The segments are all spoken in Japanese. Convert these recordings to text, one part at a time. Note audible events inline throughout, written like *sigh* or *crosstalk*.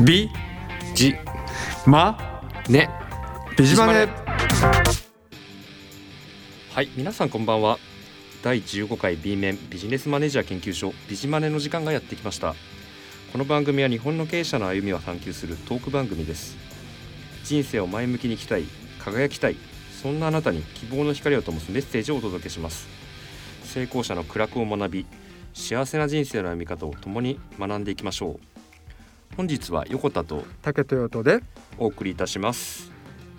美じ。ま？ね。ビジマネ。はい皆さんこんばんは。第15回 B 面ビジネスマネージャー研究所ビジマネの時間がやってきました。この番組は日本の経営者の歩みを探求するトーク番組です。人生を前向きに生きたい輝きたいそんなあなたに希望の光を灯すメッセージをお届けします。成功者の苦楽を学び幸せな人生の歩み方を共に学んでいきましょう本日は横田と竹豊とでお送りいたします。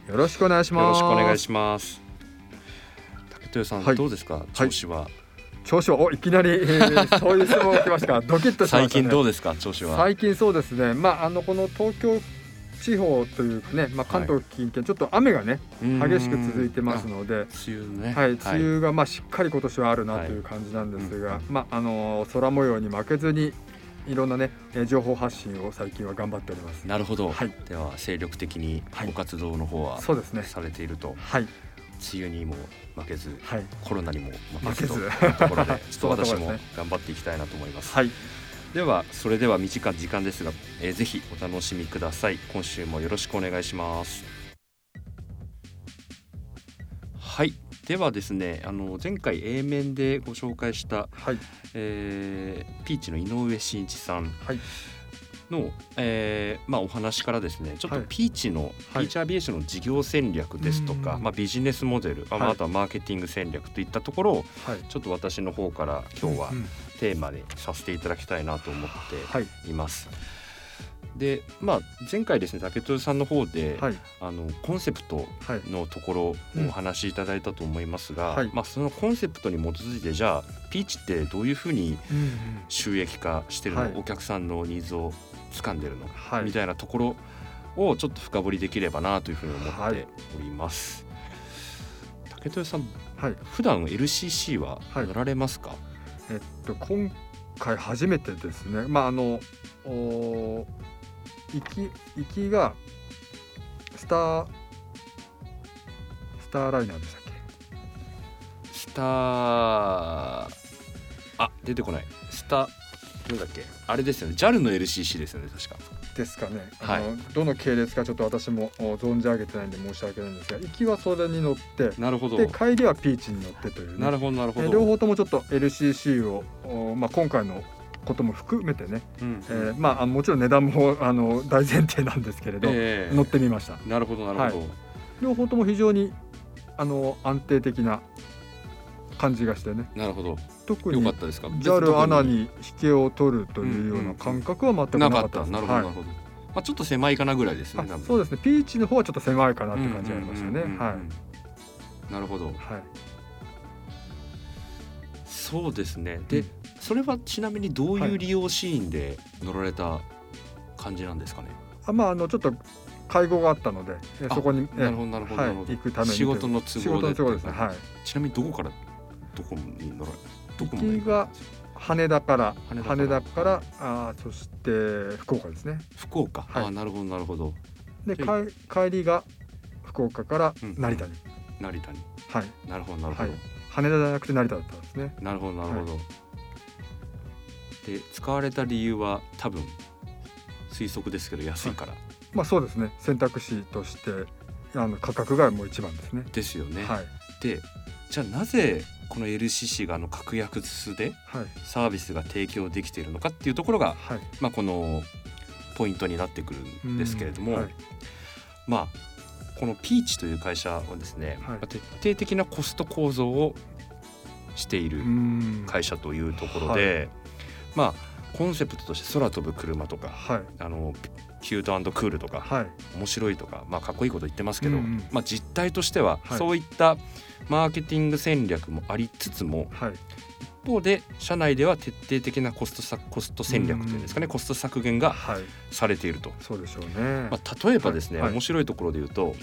よろしくお願いしよます。ろしくお願いします。竹豊さん、はい。どうですか？調子は、調子は？おいきなり、えーそういう質問が来ましたか？*laughs* ドキッとしました、ね、最近どうですか？調子は。最近そうですね。まああのこの東京地方というかね、まあ、関東近県、ちょっと雨がね激しく続いてますので、あ梅雨ね。はい、梅雨がまあしっかり今年はあるなという感じなんですが、はい。まああの空模様に負けずにいろんなねえー情報発信を最近は頑張っております。なるほど、はい。では精力的にはい。ご活動の方はそうですね。されていると、はい。梅雨にも負けずはい。コロナにも負けずというところでちょっと私も *laughs* 頑張っていきたいなと思います、はい。ではそれでは短い時間ですが、えーぜひお楽しみください。今週もよろしくお願いします。はいではですねあの前回 A 面でご紹介した、はい。えーピーチの井上真一さんはい。の、えーまあ、お話からですねちょっとはい。ピーチの、ピーチアビエーションの事業戦略ですとか、うん。まあ、ビジネスモデル、あまあはい。あとはマーケティング戦略といったところをはい。ちょっと私の方から今日はうんテーマにさせていただきたいなと思っはい。ています。でまあ前回ですね竹豊さんの方で、はい。あのコンセプトはい。のところをお話しいただいたと思いますが、はい。まあ、そのコンセプトに基づいてじゃあピーチってどういうふうにうんうん。収益化してるの、はい。お客さんのニーズを掴んでるの、はい。みたいなところをちょっと深掘りできればなというふうに思っております。竹豊さんはい。普段 LCC ははい。乗られますか、えっと今回初めてですね。まああのお行き行きがスタースターライナーでしたっけ？スターあ出てこない。スタなんだっけ？あれですよね。JAL の LCC ですよね確か。ですかね、はい。あのどの系列かちょっと私もお存じ上げてないんで申し訳ないんですが行きはそれに乗ってなるほど。で帰りはピーチに乗ってというね。なるほどなるほど。え両方ともちょっと LCC を、おまあ、今回のことも含めてね、うんえーまあもちろん値段も *laughs* あの大前提なんですけれど、ええ。乗ってみました。なるほどなるほど、両方とも非常にあの安定的な感じがしてね。なるほど。特によかったですか？JAL 穴別に。引けを取るというような感覚は全くななかった。なるほどなるはいほど、まあちょっと狭いかなぐらいですねそうですね。ピーチの方はちょっと狭いかなって感じがありましたね。はい。なるほど。はい。そうですね。で、うんそれはちなみにどうはいいう利用シーンで乗られた感じなんですかね、あまああのちょっと会合があったのでそこにえなるほどなるほど。行くために。仕事の都合で仕事の都合ですね。はい。ちなみにどこからどこに乗らどこまで行きが羽田から羽羽田かららあーそして福岡ですね。福岡、はい。あなるほどなるほど。ででか帰りが福岡からうん。成田に、成田に。はい。なるほどなるほど、はい。羽田じゃなくて成田だったんですね。なるほどなるほど、で使われた理由は多分推測ですけど安いから、まあそうですね。選択肢としてあの価格がもう一番ですね。ですよね、はい。でじゃあなぜこの LCC があの格安ではい。サービスが提供できているのかっていうところが、はい。まあ、このポイントになってくるんですけれども、うんはい。まあこのピーチという会社はですね、はい。まあ徹底的なコスト構造をしているうん。会社というところで、まあコンセプトとして空飛ぶ車とかはい。あのキュートクールとかはい。面白いとか、まあ、かっこいいこと言ってますけど、うんうん。まあ、実態としてははい。そういったマーケティング戦略もありつつもはい。一方で社内では徹底的なコストさコスト戦略というんですかね、コスト削減がはい。されていると、そうでしょうね、まあ、例えばですね、はい。はい面白いところで言うと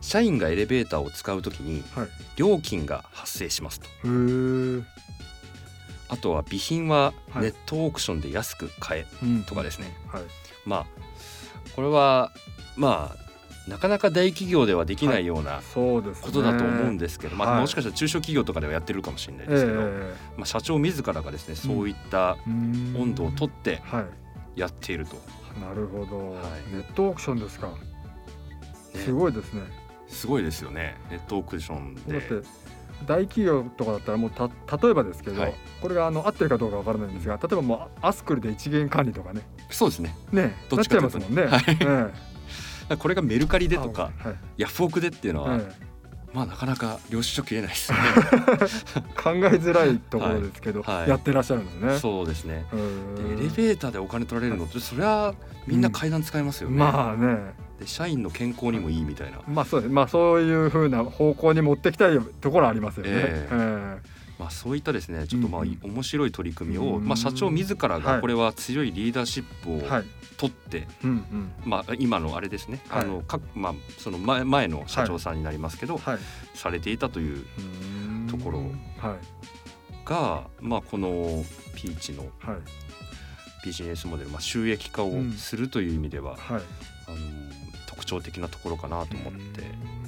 社員がエレベーターを使うときにはい。料金が発生しますとあとは備品ははい。ネットオークションで安く買えうん。とかですね、はい。まあこれはまあなかなか大企業ではできないようなことだと思うんですけど、まあ、はい。もしかしたら中小企業とかではやってるかもしれないえですけど、えまあ、社長自らがですねそういったうん温度をとってはい。やっていると、なるほど、はい。ネットオークションですか、ね。すごいですね。すごいですよね。ネットオークションで。だって大企業とかだったらもうた例えばですけど、はい。これがあの合ってるかどうかわからないんですが例えばもうアスクルで一元管理とかね。そうですね。ねどっちかというといますもんね。はい。え *laughs* これがメルカリえでとかあはい。ヤフオクでっていうのは、えまあなかなか領収書切れないですよね。え *laughs* 考えづらいところですけど、はい。はい。やってらっしゃるんですね。そうですね。エレベーターでお金取られるのってそれはみんな階段使いますよね、まあね。で社員の健康にもいいみたいな、まあそうです。まあそういうふうな方向に持ってきたいところありますよね。え。ええまあ、そういったですねちょっとまあうん面白い取り組みを、うんまあ、社長自らはいがこれは強いリーダーシップを。取って。まあ、今のあれですね、はいあのかまあ、その前前の社長さんになりますけど、はい。されていたというところはいが、まあ、このピーチのはいビジネスモデル、まあ、収益化をするという意味では、はい。あの特徴的なところかなと思って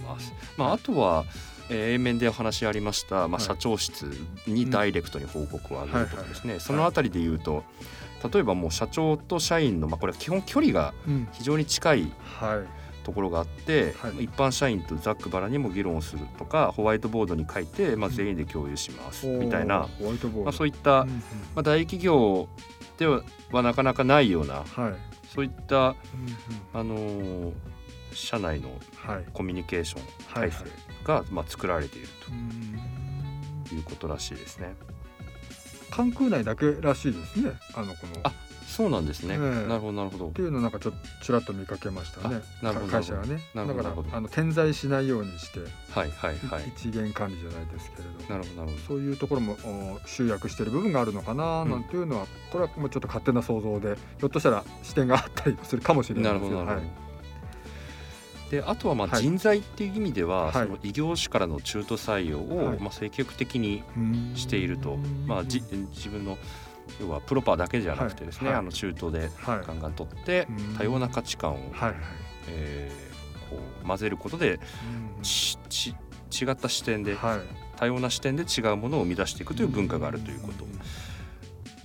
ます。うんまあ、あとは、えー、A 面でお話ありました、まあ、はい。社長室にダイレクトに報告を上げるとかですね、そのあたりで言うと例えばもう社長と社員の、まあ、これは基本距離がうん。非常に近いはい。ところがあって、はい。一般社員とざっくばらんにも議論をするとかホワイトボードに書いて、まあ、全員で共有します、みたいな、ホワイトボード。まあ、そういった、うんうん。まあ、大企業でははなかなかないようなはい。そういった、うんうん。あのー社内のはい。コミュニケーションはい体制が、まあ、作られているうんということらしいですね。関空内だけらしいですね。あのこの。あそうなんですね。ええなるほどなるほどっ。ていうのをなんかちょっとちらっと見かけましたね。あなるほど会社がね。なるほどだかなるほどらあの点在しないようにして、はいはいはい。一元管理じゃないですけれど。なるほどなるほそういうところもお集約している部分があるのかなうんなんていうのは、これはもうちょっと勝手な想像でひょっとしたら視点があったりするかもしれど。なないるほどなるほど。ですけどはいであとはまあはい。人材っていう意味では、はい。その異業種からの中途採用を、はい。まあ積極的にしていると、うんまあじ自分の要はプロパーだけじゃなくてですね、あの中途ではい。ガンガン取ってうん。多様な価値観を、はえーこう混ぜることでちち違った視点ではい。多様な視点で違うものを生み出していくという文化があるということ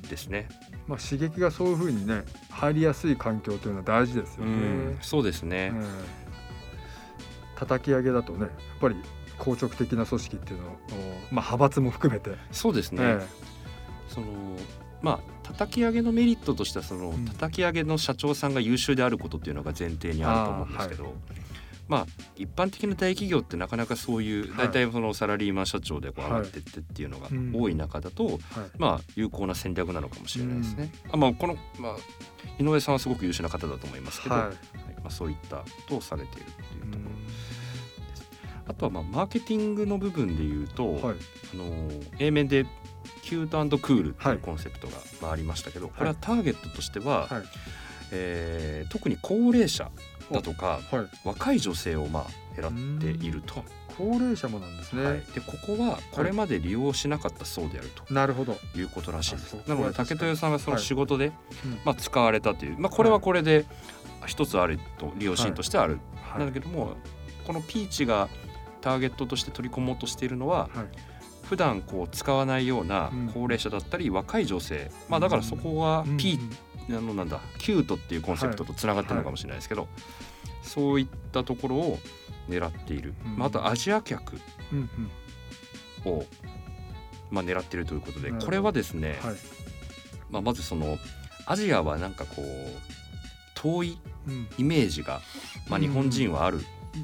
ですね。まあ刺激がそういうふうにね入りやすい環境というのは大事ですよね。うんそうですね。ええ叩き上げだとねやっぱり硬直的な組織っていうのを、おまあ、派閥も含めて、そうですね。えそのまあ叩き上げのメリットとしてはその、うん。叩き上げの社長さんが優秀であることっていうのが前提にあると思うんですけど、まあ一般的な大企業ってなかなかそういうはい。大体そのサラリーマン社長でこう上はいがってってっていうのがうん。多い中だと、えはい。まあ有効な戦略なのかもしれないですね。あまあこのまあ井上さんはすごく優秀な方だと思いますけど、まあそういったことをされているっていうところ。うあとはまあマーケティングの部分で言うと、んはい。あの A 面でキュートクールってはい。いうコンセプトがまあありましたけど、これはターゲットとしては、はい。えー特に高齢者だとかはい。若い女性をまあ狙っていると。高齢者もなんですね、はい、でここはこれまで利用しなかったそうであるなるほど、ということらしいです。なのでこれは確かに。竹豊さんがその仕事で、うん。まあ、使われたという、まあ、これはこれで一つあると利用シーンとしてある、はい。なんだけどもこのピーチがターゲットとして取り込もうとしているのは、はい。普段こう使わないようなうん。高齢者だったり若い女性、まあだからそこはうんあのなんだキュートっていうコンセプトとつながってるのかもしれないですけど、そういったところを狙っている、うん。まあ、あとアジア客を、まあ、狙っているということでこれはですね、はい。まあ、まずそのアジアはなんかこう遠いうんイメージが、まあ、日本人はある。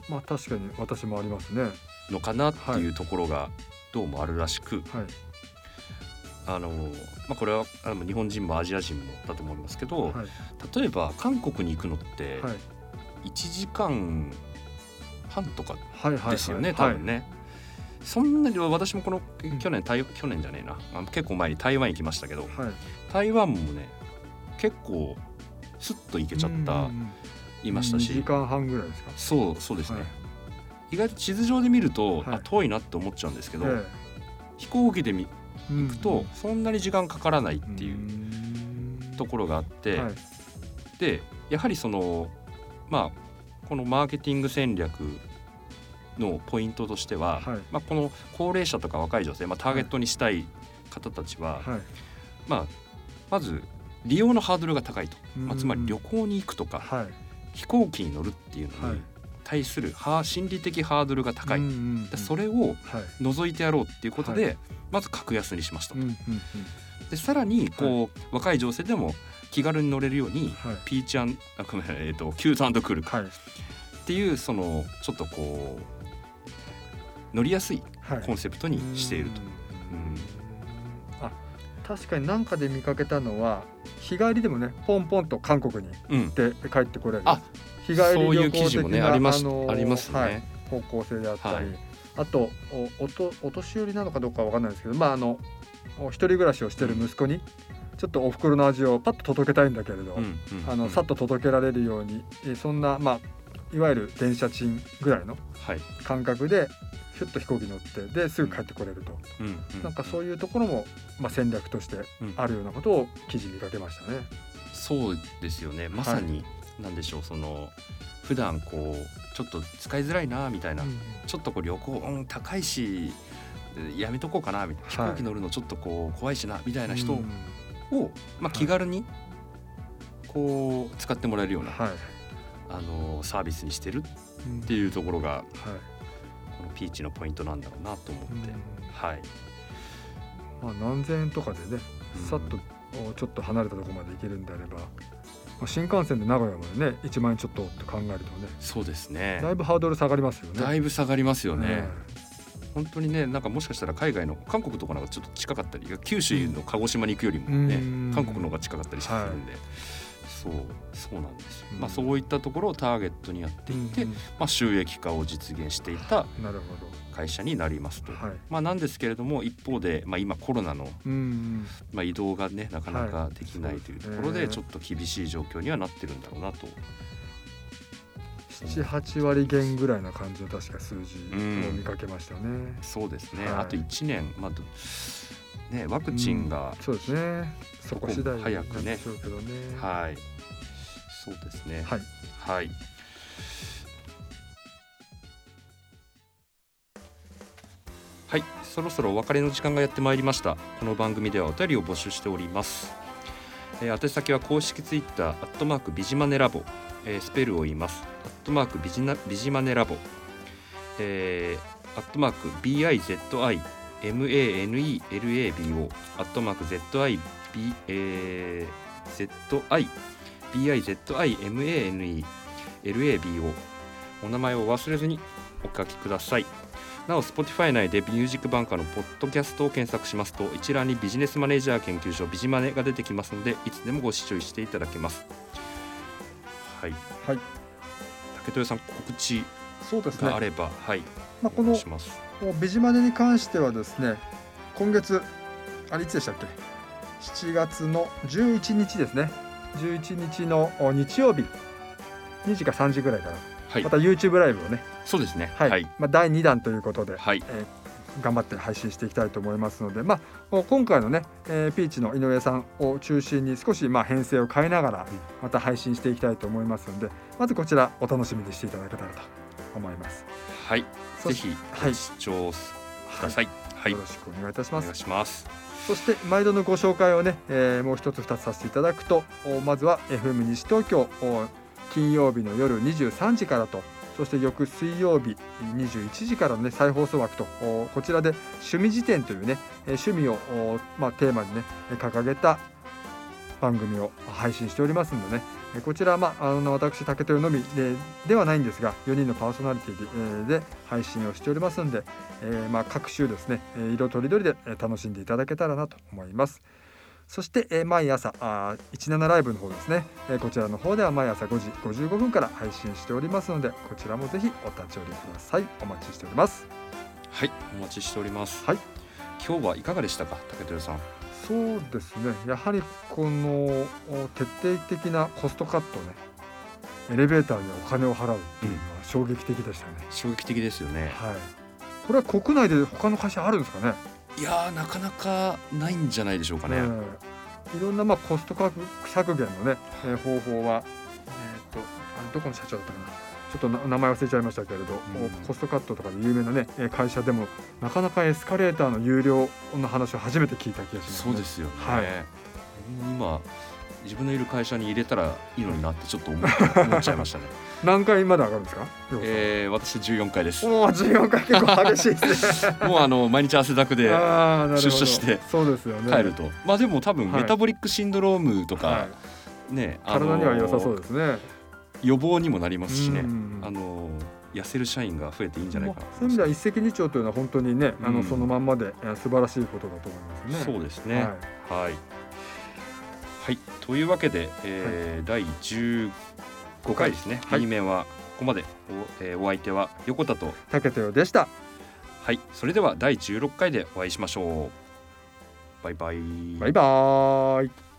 まあ確かに私もありますね。のかなっていうところがどうもあるらしく、はい。あのまあ、これはあの日本人もアジア人もだと思いますけど、はい。例えば韓国に行くのってはい。1時間半とかはいはいですよね、はい多分ね。そんなに私もこのん。去年台去年じゃねえな。あ結構前に台湾行きましたけどはい。台湾もね結構スッと行けちゃったいましたし。2時間半ぐらいですか？そうそうですね、はい。意外と地図上で見ると、はい。あ遠いなって思っちゃうんですけど、え飛行機で行くとそんなに時間かからないっっていううところがあって、はい。でやはりそのまあこのマーケティング戦略のポイントとしては、はい。まあ、この高齢者とか若い女性、まあ、ターゲットにしたい方たちは、はい。まあ、まず利用のハードルが高いと、まあ、うんつまり旅行に行くとかはい。飛行機に乗るっていうのはい。に対する心理的ハードルが高い、でそれをはい。除いてやろうっていうことで、はまず格安にしましたと、でさらにこう、若い女性でも気軽に乗れるように、はい。ピーチアンあごめんえっ、とキュートクール。はい。っていうそのちょっとこう乗りやすいはい。コンセプトにしていると、うん。あ確かに何かで見かけたのは日帰りでもねポンポンと韓国にうん行って帰ってこれる。あ日帰りそういう記旅行的事もねなありますのーありますね、はい方向性であったり、はい。あとおおとお年寄りなのかどうかわかんないですけどまああのお一人暮らしをしてる息子にちょっとお袋の味をパッと届けたいんだけれど、うんうんあのさっと届けられるようにえそんなまあいわゆる電車賃ぐらいのはい、感覚でひゅっと飛行機乗ってですぐ帰ってこれると、うん。うん。なんかそういうところも、まあ、戦略としてうん。あるようなことを記事見かけましたね。そうですよね。まさに、なんでしょうその普段こうちょっと使いづらいなみたいな、ちょっとこう旅行、うん、高いしえやめとこうかなみたいな。飛はい。行機乗るのちょっとこう怖いしなみたいな人うん。を、まあ、気軽にこう使ってもらえるような、はい。あのサービスにしてるうん。っていうところがピーチのポイントなんだろうなと思って、はい、まあ、何千円とかでねうん。さっとおちょっと離れたところまで行けるんであれば、まあ、新幹線で名古屋までね1万円ちょっとって考えるとねそうですね。だいぶハードル下がりますよね。だいぶ下がりますよね。ね本当にねなんかもしかしたら海外の韓国とかなんかちょっと近かったり九州の鹿児島に行くよりもね、うん。韓国の方が近かったりするんで、そうそうなんですよ、まあそういったところをターゲットにやっていって、うんまあ、収益化を実現していた会社になりますと。ど。はい。まあ、なんですけれども一方で、まあ、今コロナの、うんまあ、移動がねなかなかできないというところでちょっと厳しい状況にはなってるんだろうなと。78割減ぐらいな感じの確か数字を見かけましたね。そうですね、はい。あと1年、まあどね、ワクチンが、そうですね。そこ次第早くねね。はいそうですねはい。はい。はい、そろそろお別れの時間がやってまいりました。この番組ではお便りを募集しております。えー、宛先は公式ツイッターアットマークビジマネラボ、えースペルを言います。アットマークビジナビジマネラボ、えー、アットマーク B I Z I M A N E L A B O アットマーク Z I B、えー、Z I BIZIMANE LABO お名前を忘れずにお書きください。なお Spotify 内でミュージックバンカーのポッドキャストを検索しますと一覧にビジネスマネージャー研究所ビジマネが出てきますのでいつでもご視聴していただけます。はい。はい。竹豊さん告知そうですね。があれば、はい。まあこのお願いしますもうビジマネに関してはですね今月あれいつでしたっけ？7月の11日ですね。11日のお日曜日。2時か3時ぐらいからはい。また YouTube ライブをね、そうですね。はい。はい、まあ、第2弾ということで、はい。えー頑張って配信していきたいと思いますので、まあ、今回のね、えーピーチの井上さんを中心に少しまあ編成を変えながらまた配信していきたいと思いますのでまずこちらお楽しみにしていただけたらと思います。はい、ぜひはい。ご視聴ください。はい、よろしくお願いいたします。お願い。します。そして毎度のご紹介をね、えーもう一つ二つさせていただくとおまずは FM 西東京お金曜日の夜23時からとそして翌水曜日21時からのね再放送枠とおこちらで趣味辞典というねえー趣味をおまあテーマにねえー掲げた番組を配信しておりますのでねえーこちらはまああの私竹豊のみでではないんですが4人のパーソナリティで,、えーで配信をしておりますのでえーまあ、各週ですね、えー色とりどりでえー楽しんでいただけたらなと思います。そして、えー毎朝あー17ライブの方ですね、えーこちらの方では毎朝5時55分から配信しておりますのでこちらもぜひお立ち寄りください。お待ちしております。はいお待ちしております。はい。今日はいかがでしたか竹豊さんそうですね。やはりこのお徹底的なコストカットね。エレベーターにお金を払うっていうのは衝撃的でしたね、衝撃的ですよね。はい。これは国内で他の会社あるんですかね？いやーなかなかないんじゃないでしょうかね、ええいろんなまあコスト削削減のね、えー方法は、えー、とあのどこの社長だったかな？ちょっとな名前忘れちゃいましたけれど、うん。コストカットとかで有名なねえー会社でもなかなかエスカレーターの有料の話を初めて聞いた気がします、ね、そうですよね、はい。今自分のいる会社に入れたらいいのになってちょっと思っちゃいましたね。*laughs* 何回まで上がるんですか？えー、私14回です。もう14回結構激しいですね。*laughs* もうあの毎日汗だくで出社してそうですよね。帰ると、まあでも多分はい。メタボリックシンドロームとか、はい。ね、体には良さそうですね予防にもなりますしね、うんあの痩せる社員が増えていいんじゃないかなそういう意味では一石二鳥というのは本当にね、あうんのそのまんまでえー素晴らしいことだと思いますね。そうですね。はいはい。はい、というわけで、えー第15回ですね。はい B 面はここまでお,、えーお相手は横田と竹豊でした。はい、それでは第16回でお会いしましょう。バイバイ。バイバーイ。